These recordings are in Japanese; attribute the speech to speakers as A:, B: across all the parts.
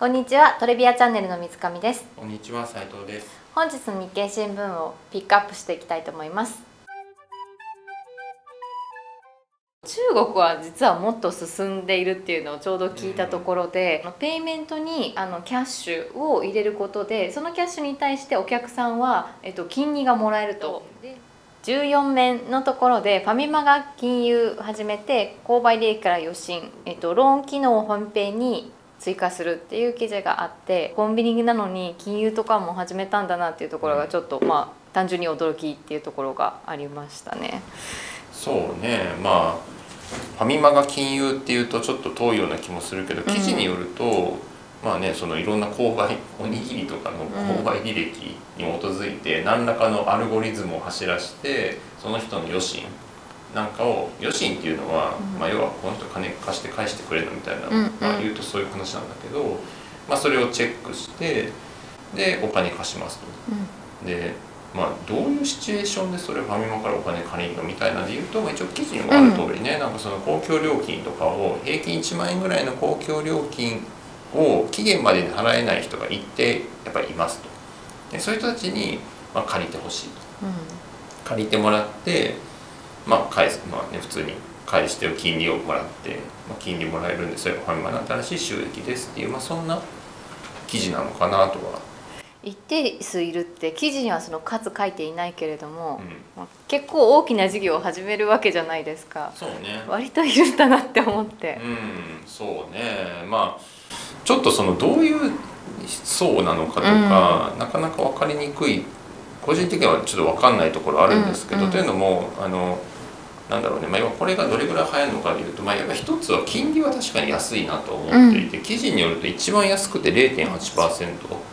A: こんにちはトレビアチャンネルの水上です。
B: こんにちは斉藤です。
A: 本日の日経新聞をピックアップしていきたいと思います。中国は実はもっと進んでいるっていうのをちょうど聞いたところで、ペイメントにあのキャッシュを入れることでそのキャッシュに対してお客さんは、えっと、金利がもらえると。14面のところでファミマが金融始めて購買利益から余震、えっと、ローン機能をホームペイに追加するっていう記事があってコンビニなのに金融とかも始めたんだなっていうところがちょっとまあ単純に驚きっていうところがありましたね。
B: そうね。まあファミマが金融っていうとちょっと遠いような気もするけど記事によると、うん、まあねそのいろんな購買おにぎりとかの購買履歴に基づいて何らかのアルゴリズムを走らしてその人の余震なんかを余震っていうのは、うん、まあ、要はこの人金貸して返してくれるみたいな、うんうん、まあ、言うとそういう話なんだけど、まあ、それをチェックしてでお金貸しますと。うん、でまあ、どういうシチュエーションでそれファミマからお金借りるのみたいなで言うと、まあ、一応記事にもある通りね、うん、なんかその公共料金とかを平均1万円ぐらいの公共料金を期限までに払えない人が一定やっぱりいますと。でそういう人たちに、まあ、借りてほしいと、うん、借りてもらってまあ返すまあね普通に返して金利をもらって、まあ、金利もらえるんでそれがファミマの新しい収益ですっていう、まあ、そんな記事なのかなとは。
A: 一定数いるって記事にはその数書いていないけれども、うん、結構大きな事業を始めるわけじゃないですか。
B: そうね。
A: 割といるんだなって思って。
B: うんそうね。まあちょっとそのどういう層なのかとか、うん、なかなか分かりにくい。個人的にはちょっと分かんないところあるんですけど、うんうん、というのもあのなんだろうね、まあ、これがどれぐらい流行るのかというと、まあ、やっぱ一つは金利は確かに安いなと思っていて、うん、記事によると一番安くて0.8%、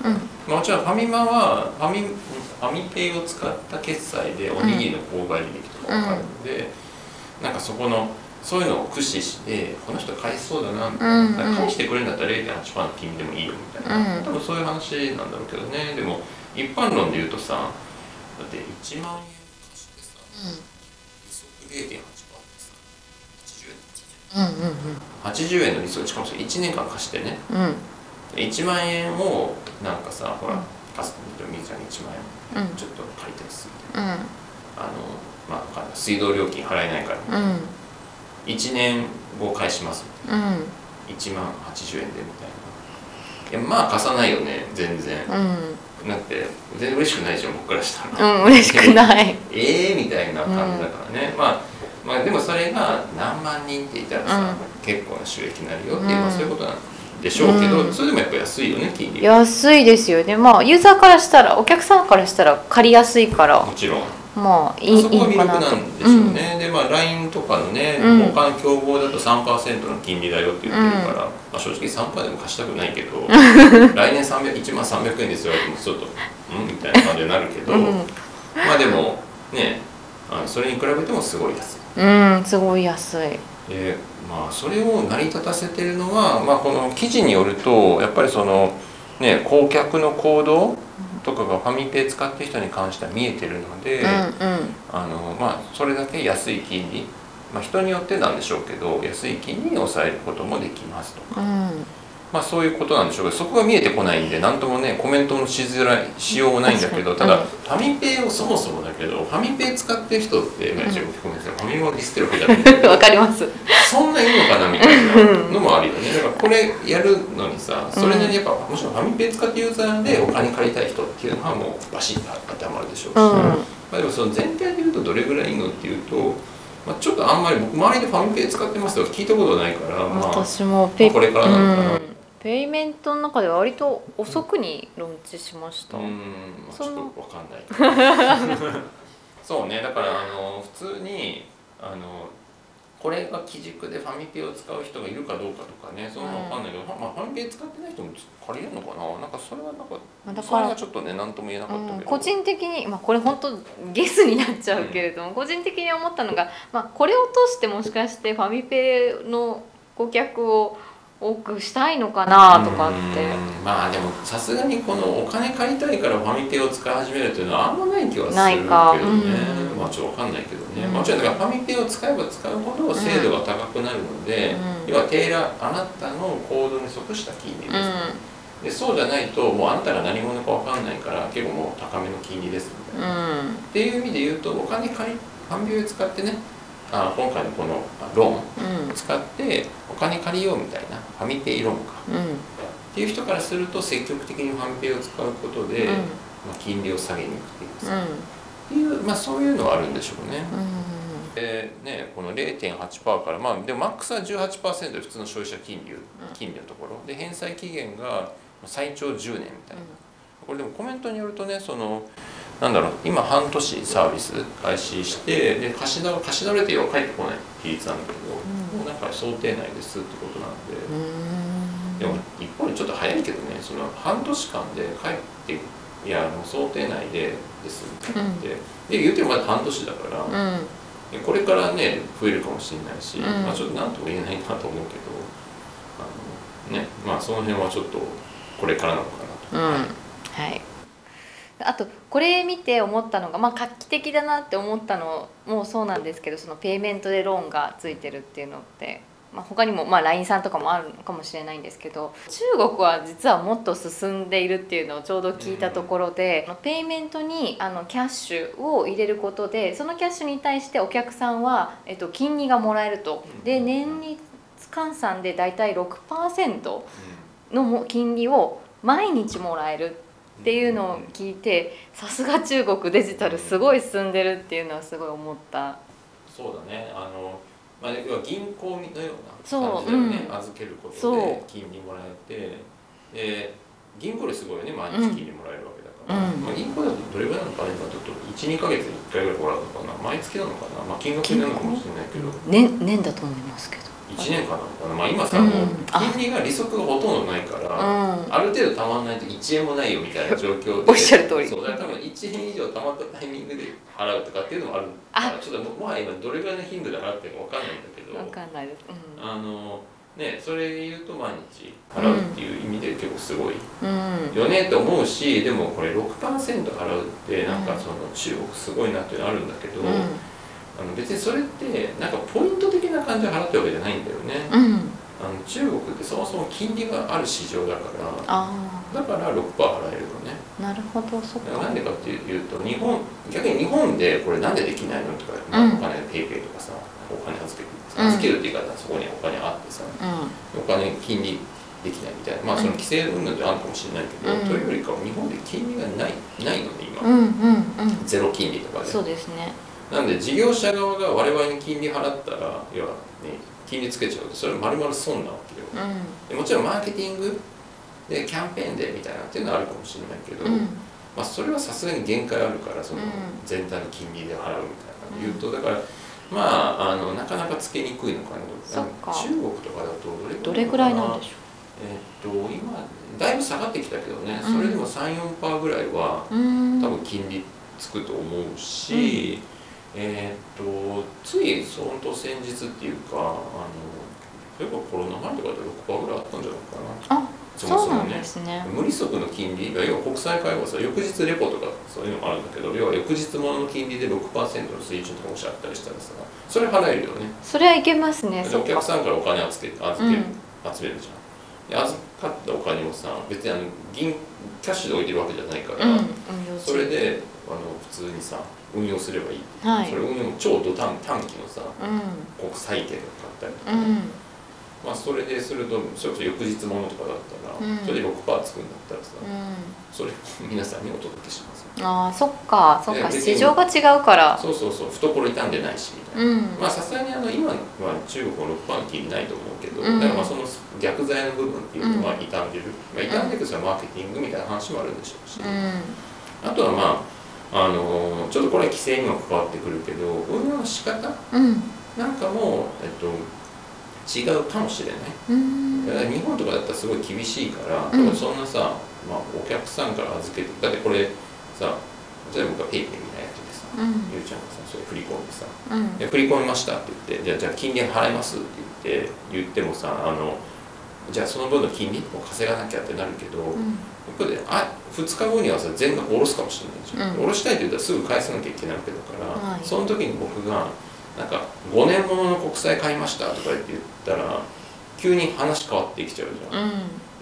B: うん。まあ、もちろんファミマはファミファミペイを使った決済でおにぎりの購買履歴とか分かるので、うん、なんかそこのそういうのを駆使してこの人返しそうだなみたいな、うん。うん、返してくれるんだったら0.8%の金利でもいいよみたいな、うん、多分そういう話なんだろうけどね。でも一般論で言うとさだって1万円貸してさ、うん0.8%
A: うんうんうん、
B: 80円の利息しかもそれ1年間貸してね、うん、1万円をなんかさほら貸すみずちゃんに1万円、ちょっと借りてますみたいな、うん、あのまあ水道料金払えないから、うん、1年後返します。みたいな、うん、1万80円でみたいないやまあ貸さないよね全然、うん、だって全然嬉しくないじゃん僕からした
A: ら。うん嬉しくない。
B: ええみたいな感じだからね、まあまあでもそれが何万人って言ったらさ、結構な収益になるよっていう、まあ、そういうことなんでしょうけど、それでもやっぱ安いよね金利
A: 安いですよね。まあユーザーからしたらお客さんからしたら借りやすいから。
B: もちろん
A: まあいい
B: そこが魅力なんでしょうね、うん、でまあ LINE とかのね、うん、他の競合だと3%の金利だよって言ってるから、うん、まあ、正直3%でも貸したくないけど来年300 1万300円ですよってちょっとうんみたいな感じになるけど、まあでもねあそれに比べてもすごい安い。
A: うんすごい安い。
B: でまあそれを成り立たせてるのは、まあ、この記事によるとやっぱりそのね顧客の行動とかがファミペイ使ってる人に関しては見えてるので、うんうん、あのまあ、それだけ安い金利、まあ、人によってなんでしょうけど安い金利に抑えることもできますとか、うんまあ、そういうことなんでしょうけどそこが見えてこないんで何ともねコメントもしづらいしようもないんだけどただ、ファミペイをそもそもだけどファミペイ使ってる人って、ね、ちょごめんなさいファミマをディスってるわけじゃない
A: わかります。
B: そんないいのかなみたいなのもあるよね。だからこれやるのにさそれなりにやっぱもちろんファミペイ使ってユーザーでお金借りたい人っていうのはもうバシッと当てはまるでしょうし、うん、まあ、でもその全体で言うとどれぐらいいいのっていうとまあ、ちょっとあんまり僕周りでファミペイ使ってますと聞いたことないから、まあ、
A: 私もペ
B: イ、まあ、これからなのかな、うん
A: ペイメントの中では割と遅くにローンチしました。う
B: ん、まあ、ちょっとわかんない。そうね、だからあの普通にあのこれが基軸でファミペイを使う人がいるかどうかとかね、そんなわかんないけど、うん、まあファミペイ使ってない人も借りれるのかな、なんかそれはなんか、だからそれはちょっとね何とも言えなかったけど、うん、
A: 個人的にまあこれ本当ゲスになっちゃうけれども、うん、個人的に思ったのが、まあこれを通してもしかしてファミペイの顧客を多くしたいのかなとかって。
B: まあでもさすがにこのお金借りたいからファミペイを使い始めるというのはあんまない気はするけどね。まあちょっと分かんないけどね、うん、もちろんだからファミペイを使えば使うほど精度が高くなるので、うん、要はテーラあなたのコードに即した金利です、でそうじゃないともうあなたが何者か分かんないから結構もう高めの金利ですみたいな、
A: うん。
B: っていう意味で言うとお金借り半秒使ってねあ今回のこのあローン
A: うん。
B: を使ってお金借りようみたいなファミペイローンか。
A: うん。
B: っていう人からすると積極的にファミペイを使うことで、まあ、金利を下げに行くっていうさっていう、まあ、そういうのはあるんでしょうね。でね、この0.8%から、まあ、でもマックスは18%で普通の消費者金利金利のところ。で返済期限が最長10年みたいな、これでもコメントによるとねそのなんだろう今半年サービス開始してで貸し倒貸し倒れては返ってこない。比率なんだけど、
A: うん。
B: もうなんか想定内ですってことなんで。
A: うん。
B: でも一方でちょっと早いけどねその半年間で帰っていやもう想定内でです。みたいなって、で言うてもまだ半年だから、
A: う
B: これからね増えるかもしれないし、
A: うん。
B: まあ、ちょっと何とも言えないなと思うけどあのねまあその辺はちょっとこれからなのか
A: うん。
B: なと、
A: はいあとこれ見て思ったのが、まあ、画期的だなって思ったのもそうなんですけどそのペイメントでローンがついてるっていうのって、まあ、他にも、まあ、LINE さんとかもあるのかもしれないんですけど中国は実はもっと進んでいるっていうのをちょうど聞いたところで、あのペイメントにあのキャッシュを入れることでそのキャッシュに対してお客さんは、えっと、金利がもらえると。で年率換算で大体6%のも金利を毎日もらえるっていうのを聞いてさすが中国デジタルすごい進んでるっていうのはすごい思った。
B: そうだね。あの、まあ、要は銀行のような
A: そう
B: 感じだよね、
A: うん。
B: 預けることで金利もらえてで銀行よりすごいよね毎日金利もらえるわけだから、
A: うん。
B: まあ、銀行だとどれぐらいなのかね今ちょっと12か月に1回ぐらいもらうのかな。毎月なのかな、まあ、金額になるのかもしれないけど。
A: 年年だと思いますけど
B: 1年間な。のかな、まあ、今さ、
A: うん。
B: もう
A: あ
B: 金利が利息がほとんどないから、
A: うん。
B: ある程度たまんないと1円もないよみたいな状況で
A: おっしゃる通り。
B: そうだから多分1円以上たまったタイミングで払うとかっていうのもある。からちょっとももはや今どれぐらいの頻度で払ってるかわかんないんだけど
A: わかんないです。
B: あのねそれで言うと毎日払うっていう意味で結構すごい。
A: うん、うん
B: よねって思うしでもこれ6%払うってなんかその中国すごいなっていうのあるんだけど、あの別にそれってなんかポイント的な感じで払ってるわけじゃないんだよね。
A: うん。うん
B: あの中国ってそもそも金利がある市場だから
A: あ
B: だから6%払えるのね。
A: あなるほどそっか。
B: なんでかっていうと日本逆に日本でこれなんでできないのとか、まあ
A: うん
B: お金ペイペイとかさお金預ける
A: うん。
B: 預けるって言い方はそこにお金あってさ
A: う
B: お金金利できないみたいな。まあその規制云々であるかもしれないけど、
A: うん。
B: というよりかは日本で金利がないないのね今、
A: んうんうんうん。
B: ゼロ金利とかで。
A: そうですね
B: なんで事業者側が我々に金利払ったら要はね金利つけちゃうとそれ丸々損なわけよ。
A: う
B: でもちろんマーケティングでキャンペーンでみたいなっていうのはあるかもしれないけど、
A: んうん。
B: まあ、それはさすがに限界あるからその
A: うん。
B: 全体の金利で払うみたいな言うとだからまああのなかなかつけにくいのかな
A: そっか。
B: 中国とかだとどれ
A: ぐらいな？んでしょ
B: えーっと今だいぶ下がってきたけどね、
A: うん。
B: それでも34%ぐらいは
A: ううん。
B: 多分金利つくと思うし、えーっとつい本当先日っていうかあの例えばコロナ前とかで6%ぐらいあったんじゃないかな。
A: あ
B: そも
A: そ
B: もね
A: ですね。
B: 無利息の金利が要は国際会話さ翌日レポとかそういうのもあるんだけど要は翌日ものの金利で6%の水準とかもしあったりしたらさそれ払えるよね。
A: それはいけますね
B: でお客さんからお金預け預ける、
A: うん。
B: 集めるじゃん。で預かったお金をさ別にあの銀キャッシュで置いてるわけじゃないから、
A: うんうん
B: それであの普通にさ運用すればいい、
A: はい。
B: それ運用超ド短短期のさ
A: う
B: 国債券買ったりとか、
A: んうん。
B: まあそれでするとそれこそ翌日ものとかだったら、
A: うん。
B: それで6%つくんだったらさ、
A: うん。
B: それを皆さんにお届けします
A: ああそっかそっか市場が違うから。
B: そうそうそう懐傷んでない。しみたい。な、
A: うん。
B: まあさすがにあの今は中国の6%の金利ないと思うけど、
A: うん。
B: だからまあその逆剤の部分っていうのは
A: うん
B: 傷んでる、まあ、傷んでるそれはマーケティングみたいな話もあるんでしょうし、
A: う
B: あとはまああのちょっとこれは規制にも関わってくるけど運用の仕方なんかも、えっと、違うかもしれない。日本とかだったらすごい厳しいから、
A: うん。
B: そんなさ、まあ、お客さんから預けてだってこれさ例えば僕がペイペイみたいなやっててさ、
A: うん。
B: ゆうちゃんがさそれ振り込んでさ
A: うん。
B: で振り込みましたって言ってじゃあじゃあ金利払いますって言って言ってもさあのじゃあその分の金利を稼がなきゃってなるけど、
A: うん。
B: あ2日後にはさ全額下ろすかもしれないじゃん、
A: うん。
B: 下ろしたいって言ったらすぐ返さなきゃいけないわけだから、
A: はい。
B: その時に僕がなんか5年ものの国債買いましたとか言って言ったら急に話変わってきちゃうじゃん、
A: うん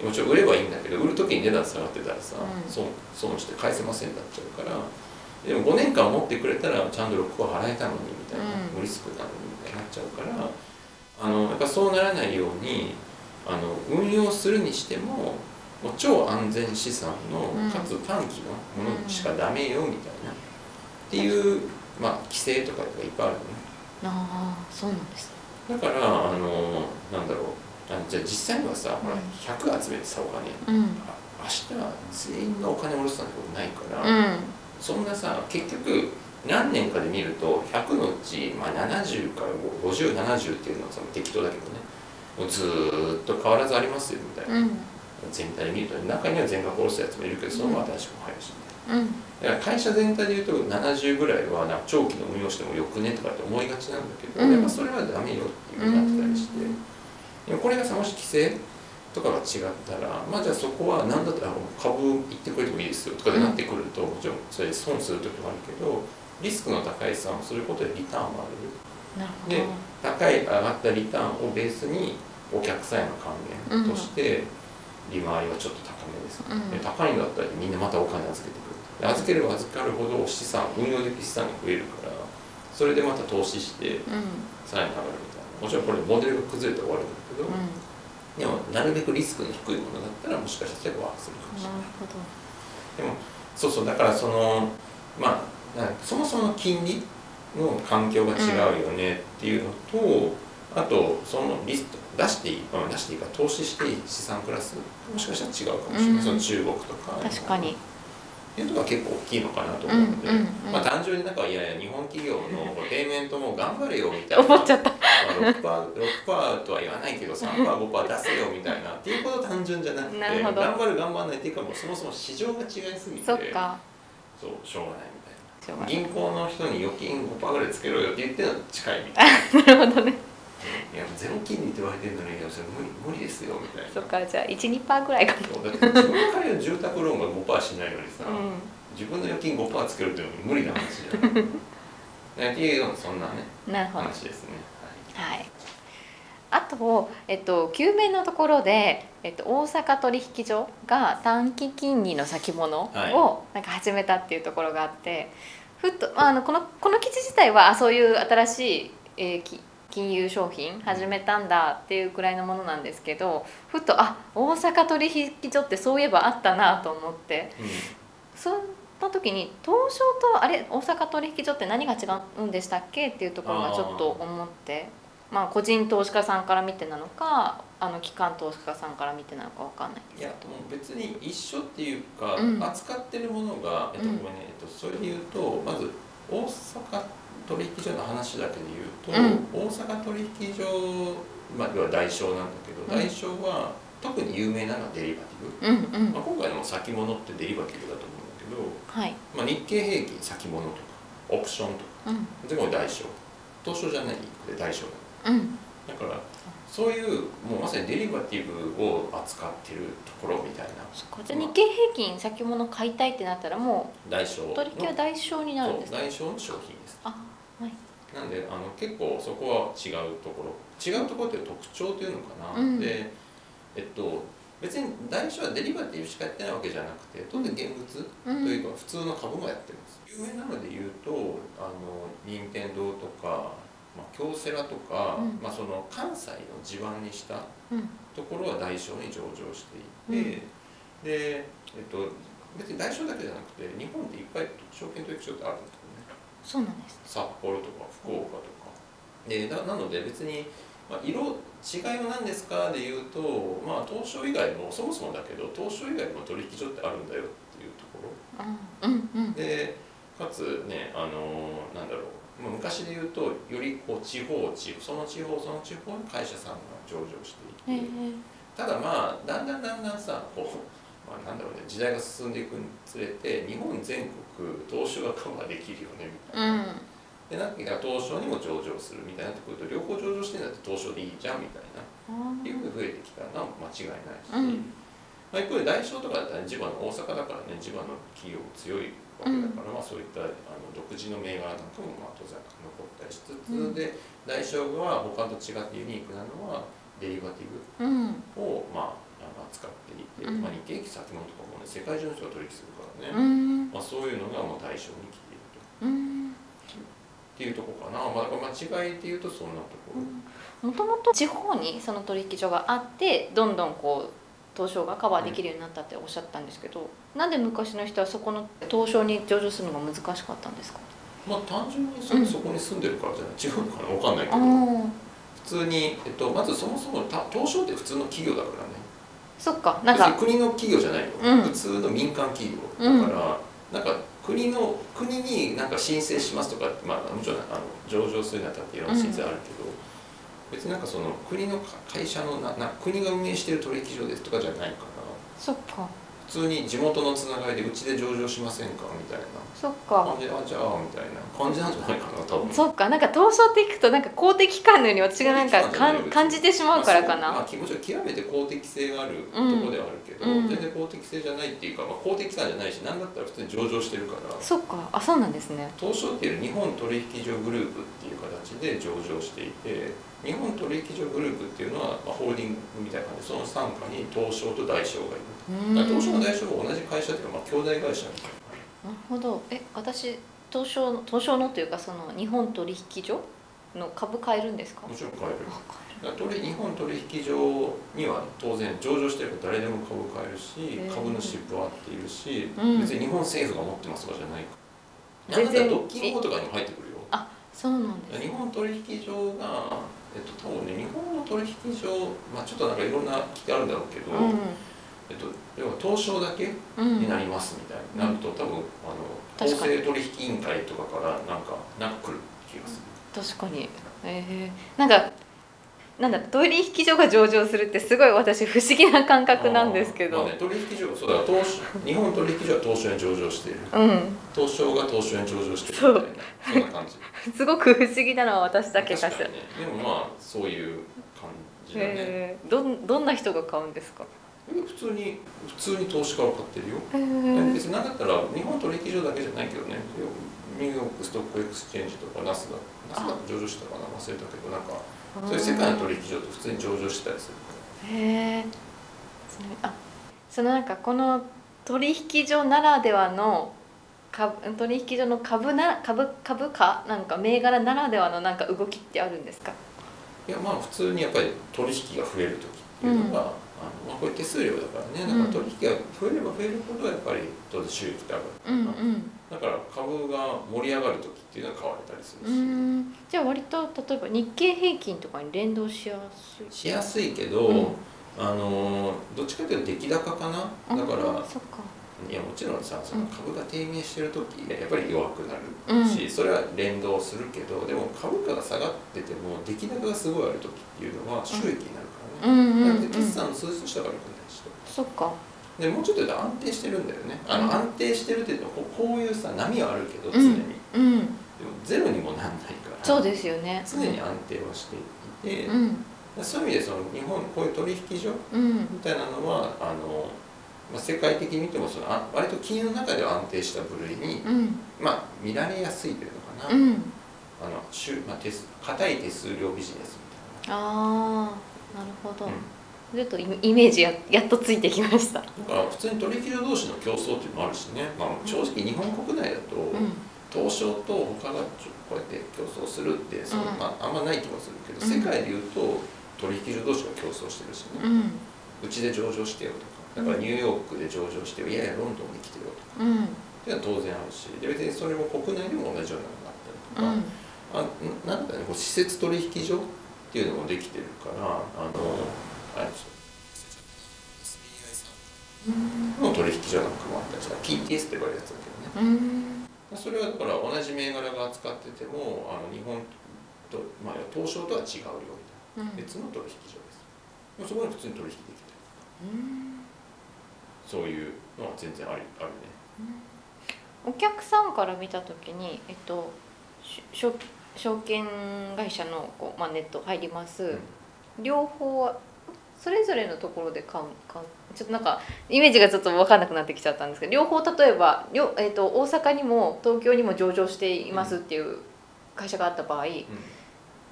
B: もちろん売ればいいんだけど売る時に値段下がってたらさ、
A: うん。
B: 損損して返せませんになっちゃうからでも5年間持ってくれたらちゃんと6は払えたのにみたいな、
A: うん。
B: 無リスクなのにみたいになっちゃうからあのやっぱそうならないようにあの運用するにしてももう超安全資産の、
A: うん
B: かつ短期のものしかダメよみたいな、っていう、まあ、規制とかがいっぱいあるのね。
A: ああそうなんです
B: だからあのなんだろうあじゃあ実際にはさ、ほら
A: うん。
B: 100集めてさお金。
A: うん。
B: あ明日全員がお金を下ろすなんてことないから、
A: うん。
B: そんなさ結局何年かで見ると100のうち、まあ、70から5070っていうのはその適当だけどね。もうずーっと変わらずありますよみたいな、
A: うん。
B: 全体で見ると中には全額下ろすやつもいるけどそのまま新しくも入るしみたいな
A: うん。
B: だから会社全体で言うと70ぐらいはな長期の運用してもよくねとかって思いがちなんだけど、
A: うん。
B: やっぱそれはダメよっていうふうになってたりして、これがさもし規制とかが違ったらまあじゃあそこは何だったら株行ってくれてもいいですよとかでなってくると、もちろんそれで損する時もあるけどリスクの高い資産をすることでリターンもある。
A: なるほ
B: で高い上がったリターンをベースにお客さんへの還元として利回りはちょっと高めです、
A: うん。
B: で高いんだったらみんなまたお金預けてくる。で預ければ預かるほど資産運用できる資産が増えるからそれでまた投資してさらに上がる。みたいなもちろんこれモデルが崩れて終わるんだけど、
A: うん。
B: でもなるべくリスクの低いものだったらもしかしたらワークするかもしれない
A: なるほど。
B: でもそうそうだからそのまあそもそも金利の環境が違うよねっていうのと、あとそのリスト出していい、うん、出していいか投資していい資産クラスもしかしたら違うかもしれない、
A: うん。
B: その中国とか
A: 確かに
B: っていうのが結構大きいのかなと思うので、
A: うんうんうん。
B: まあ単純になんかいやいや日本企業のペイメントも頑張れよみたいな
A: 思っちゃった
B: まあ 6%, 6とは言わないけど 3%5% 出せよみたいなっていうこと単純じゃなくて頑張る頑張らないっていうかもうそもそも市場が違いすぎて
A: そ
B: うしょうがないみたい
A: な。
B: 銀行の人に預金5%ぐらいつけろよって言ってるのと近いみたいな。
A: なるほどね
B: いやゼロ金利って言われてるのにそれ無理無理ですよみたいな。
A: そっかじゃあ12%ぐらいかも。
B: だって自分が借りる住宅ローンが5%しないのにさ、
A: うん。
B: 自分の預金5%つけるっていうのは無理な話じゃん。ねっていうようなそんなね
A: なるほど。
B: 話ですね、はい。
A: はい。あと、えっと、救命のところで、えっと、大阪取引所が短期金利の先物を
B: はい。
A: なんか始めたっていうところがあって、ふっと、まあ、あのこのこの記事自体はあそういう新しい、えーき金融商品始めたんだっていうくらいのものなんですけどふっとあ大阪取引所ってそういえばあったなと思って。そん。な時に東証とあれ大阪取引所って何が違うんでしたっけっていうところがちょっと思って。まあ個人投資家さんから見てなのかあの機関投資家さんから見てなのかわかんないです
B: いやもう別に一緒っていうか、
A: うん。
B: 扱ってるものが、えっと
A: うん
B: ごめんねえっと、それで言うとまず大阪取引所の話だけで言うと、大阪取引所、まあ、要は代償なんだけど、
A: うん。
B: 代償は特に有名なのはデリバティ
A: うんうん。
B: ブ、まあ、今回の先物ってデリバティブだと思うんだけど、
A: はい。
B: まあ、日経平均先物とかオプションとか
A: うん。
B: 全部代償。東証じゃないで代償。だ
A: うん。
B: だからそういうもうまさにデリバティブを扱ってるところみたいな。
A: そっかじゃあ日経平均先物買いたいってなったらも
B: 代償
A: 取引は代償になるんですか？
B: 代償の商品です。
A: あはい
B: なんであの結構そこは違うところ。違うところっていう特徴というのかな、
A: うん。
B: でえっと別に代償はデリバティブしかやってないわけじゃなくて当然現物と
A: うん。
B: いうか普通の株もやってます。有名なので言うとあの任天堂とか、まあ、京セラとか、
A: うん。
B: まあ、その関西の地盤にした
A: うん。
B: ところは代償に上場していて、で、えっと、別に代償だけじゃなくて日本っていっぱい証券取引所ってあるんですよね
A: そうなんです。
B: 札幌とか福岡とか。でななので別に、まあ、色違いは何ですかで言うと、まあ、東証以外もそもそもだけど東証以外も取引所ってあるんだよっていうところ。
A: うんうんうん。
B: でかつねあのなんだろう、まあ、昔で言うとよりこう地方地方その地方その地方の会社さんが上場していて、ただまあだんだんだんだんさこう、まあ、なんだろうね時代が進んでいくにつれて日本全国東証がカバーできるよねみたいな。
A: うん。
B: でなんか東証にも上場するみたいになってくると両方上場してんだって東証でいいじゃんみたいな。っていうふうに増えてきたのは間違いないし、
A: うん。
B: まあ、一方で代償とかだったら地場の大阪だからね地場の企業強いわけだから、まあ、そういったあの独自の銘柄なんかもまあ当然残ったりしつつ、
A: うん。
B: で代償は他と違ってユニークなのはデリバティ
A: うん。
B: ブを、まあ、あの扱っていて、
A: うん。
B: まあ、日経平均先物とかもね世界中の人が取引するから
A: う
B: ね、
A: ん。
B: まあ、そういうのがもう対象に来ていると。
A: うん。
B: っていうところかな、まあ、だから間違いっていうとそんなところ、
A: もともと地方にその取引所があってどんどんこう東証がカバーできるようになったっておっしゃったんですけど、なんで昔の人はそこの東証に上場するのが難しかったんですか？
B: まあ単純にそ,、
A: うん。
B: そこに住んでるからじゃない？違うのかな分かんないけど
A: ああ
B: 普通に、えっと、まずそもそもた東証って普通の企業だからね
A: そっかなんか。
B: 国の企業じゃないよ、
A: うん。
B: 普通の民間企業だから、なんか国の国になんか申請しますとかまあもちろんあの上場するにあたっていろんな申請あるけど、別になんかその国の会社のなな国が運営している取引所ですとかじゃないから。
A: そっか
B: 普通に地元のつながりでうちで上場しませんか？みたいな。
A: そっか。
B: 感じであじゃあみたいな感じなんじゃないかな多分。
A: そっか。なんか東証っていくとなんか公的機関のように私がなんか感じてしまうからかな、
B: まあ、そうまあ、もちろん極めて公的性があると
A: うん
B: ころではあるけど、
A: うん。
B: 全然公的性じゃないっていうか、まあ、公的機関じゃないし何だったら普通に上場してるから。
A: そっか。あそうなんですね。
B: 東証っていう日本取引所グループっていう形で上場していて日本取引所グループっていうのは、まあ、ホールディングみたいな感じでその傘下に東証と大証がいる。東証と大証が同じ会社っていうか、まあ、兄弟会社。みたいな
A: なるほど。え私東証の東証のというかその日本取引所の株買えるんですか？
B: もちろん買える取り日本取引所には当然上場してれば誰でも株買えるし株主分はっているし、
A: うん。
B: 別に日本政府が持ってますとかじゃないから。
A: 全然。
B: なんだったら独禁法とかにも入ってくるよ。
A: そうなんです。
B: 日本取引所がえっと多分ね日本の取引所まあちょっとなんかいろんな規定あるんだろうけど、
A: う
B: えっと要は東証だけ
A: んうん。
B: になりますみたいになると、多分あの公正取引委員会とかからなんかなんか来る気がする。
A: 確かに。えー、なんかなんだ取引所が上場するってすごい私不思議な感覚なんですけど、
B: まあね、取引所そうだから東日本取引所は東証に上場している。
A: うん。
B: 東証が東証に上場してるみたいなそんな感じ。
A: すごく不思議なのは私だけかしら。
B: ね。でもまあそういう感じだね、
A: えー、どんどんな人が買うんですか？
B: 普通に普通に投資家は買ってるよ、
A: へー。
B: 別に何だったら日本取引所だけじゃないけどね。ニューヨークストックエクスチェンジとかナスダナスダ上場したかな？忘れたけどなんかそういう世界の取引所って普通に上場してたりする。
A: へえあそのなんかこの取引所ならではの株取引所の株な株株価？なんか銘柄ならではのなんか動きってあるんですか？
B: いやまあ普通にやっぱり取引が増える時っていうのが、あのまあ、これ手数料だからね。だから取引が増えれば増えるほどやっぱり当然収益って上がる
A: うんうん
B: だから株が盛り上がる時っていうのは買われたりする
A: う
B: し、
A: ん。じゃあ割と例えば日経平均とかに連動しやすい。
B: しやすいけど、
A: うん。
B: あのどっちかというと出来高かな？だからいやもちろんさそ
A: うん。
B: の株が低迷してる時やっぱり弱くなるし、それは連動するけどでも株価が下がってても出来高がすごいある時っていうのは収益になるからね、
A: うんうんうん
B: だって決算の数字としては悪くないし
A: そっか
B: でもうちょっと言うと安定してるんだよね。あの、
A: うん
B: 安定してるっていうのはこうこういうさ波はあるけど常に、で
A: うん。
B: もゼロにもなんないから
A: そうですよね。
B: 常に安定はしていて、
A: うん。
B: そういう意味でその日本こういう取引所
A: うん。
B: みたいなのはあの、まあ、世界的に見てもそのあ割と金融の中では安定した部類に、
A: うん。
B: まあ、見られやすいというのかな、
A: うん。
B: あのしゅまあ、手数硬い手数料ビジネスみたいな。
A: ああなるほど、
B: うん
A: ちょっとイメージややっとついてきました。
B: だから普通に取引所同士の競争っていうのもあるしね、まあ、正直日本国内だと、
A: うん。
B: 東証と他がちょこうやって競争するってそまあ、あんまない気もするけど、
A: うん。
B: 世界でいうと取引所同士が競争してるしね、
A: うん。
B: うちで上場してよとかだからニューヨークで上場してよ。いやいやロンドンに来てよとか。
A: うん。
B: っていうのは当然あるし。で別にそれも国内でも同じようなのがあったりとか、あななんだね。こう施設取引所っていうのもできてるからあのあれですよ。
A: うん。
B: の取引所なんかもあったりした PTS って呼ばれるやつだけどね。
A: うん。
B: それはだから同じ銘柄が扱っててもあの日本と、まあ、東証とは違うよみたいな。
A: うん。
B: 別の取引所です。そこに普通に取引できてる。
A: うん。
B: そういうのは全然ありあるね。
A: お客さんから見た時に、えっと、し証証券会社のこう、まあ、ネット入ります、両方はそれぞれのところで買う買う。ちょっとなんかイメージがちょっと分かんなくなってきちゃったんですけど両方例えば両、えっと、大阪にも東京にも上場していますっていう会社があった場合、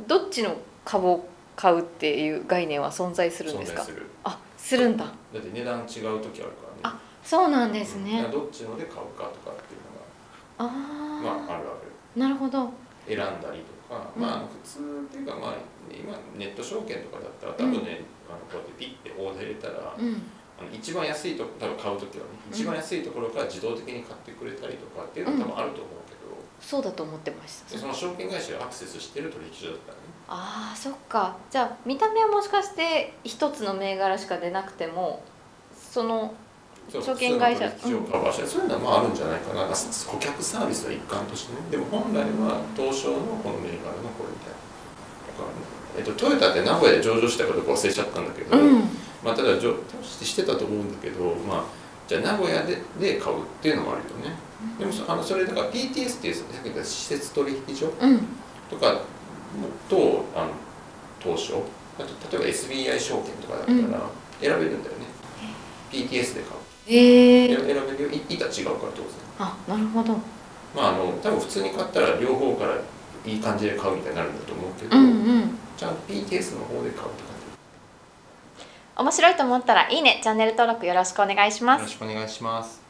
A: どっちの株を買うっていう概念は存在するんですか？あするんだ。
B: だって値段違う時あるからね。
A: あそうなんですね。
B: だからどっちので買うかとかっていう
A: あ
B: のがまああ
A: あ
B: るある。
A: なるほど
B: 選んだりとか、
A: うん。
B: まあ普通っていうかまあ今ネット証券とかだったら多分ね、あのこうやってピッてオーダー入れたら、
A: うん。
B: あの一番安いとこ多分買う時はね
A: うん。
B: 一番安いところから自動的に買ってくれたりとかっていうのは多分あると思うけど、
A: そうだと思ってました。
B: でその証券会社がアクセスしてる取引所だったらね。
A: ああそっか。じゃあ見た目はもしかして一つの銘柄しか出なくてもその証券会社。
B: そういうのはまああるんじゃないかな。顧客サービスの一環としてね。でも本来は東証のこの銘柄のこれみたいなえっと、トヨタって名古屋で上場したかどうか忘れちゃったんだけど、
A: うん。
B: まあ、ただ上してたと思うんだけど、まあ、じゃあ名古屋でで買うっていうのもあるよね。でもそあのそれだから PTS っていうさっき言った施設取引所
A: うん。
B: とかとあの東証。あと例えば SBI 証券とかだったら選べるんだよね、PTS で買う
A: ええ
B: 選べる板違うから当然
A: あなるほど。
B: まああの多分普通に買ったら両方からいい感じで買うみたいになるんだと思うけど、
A: うんうん。
B: ちゃんと PTS の方で買うって感
A: 面白いと思ったらいいねチャンネル登録よろしくお願じ
B: じよろしくお願いします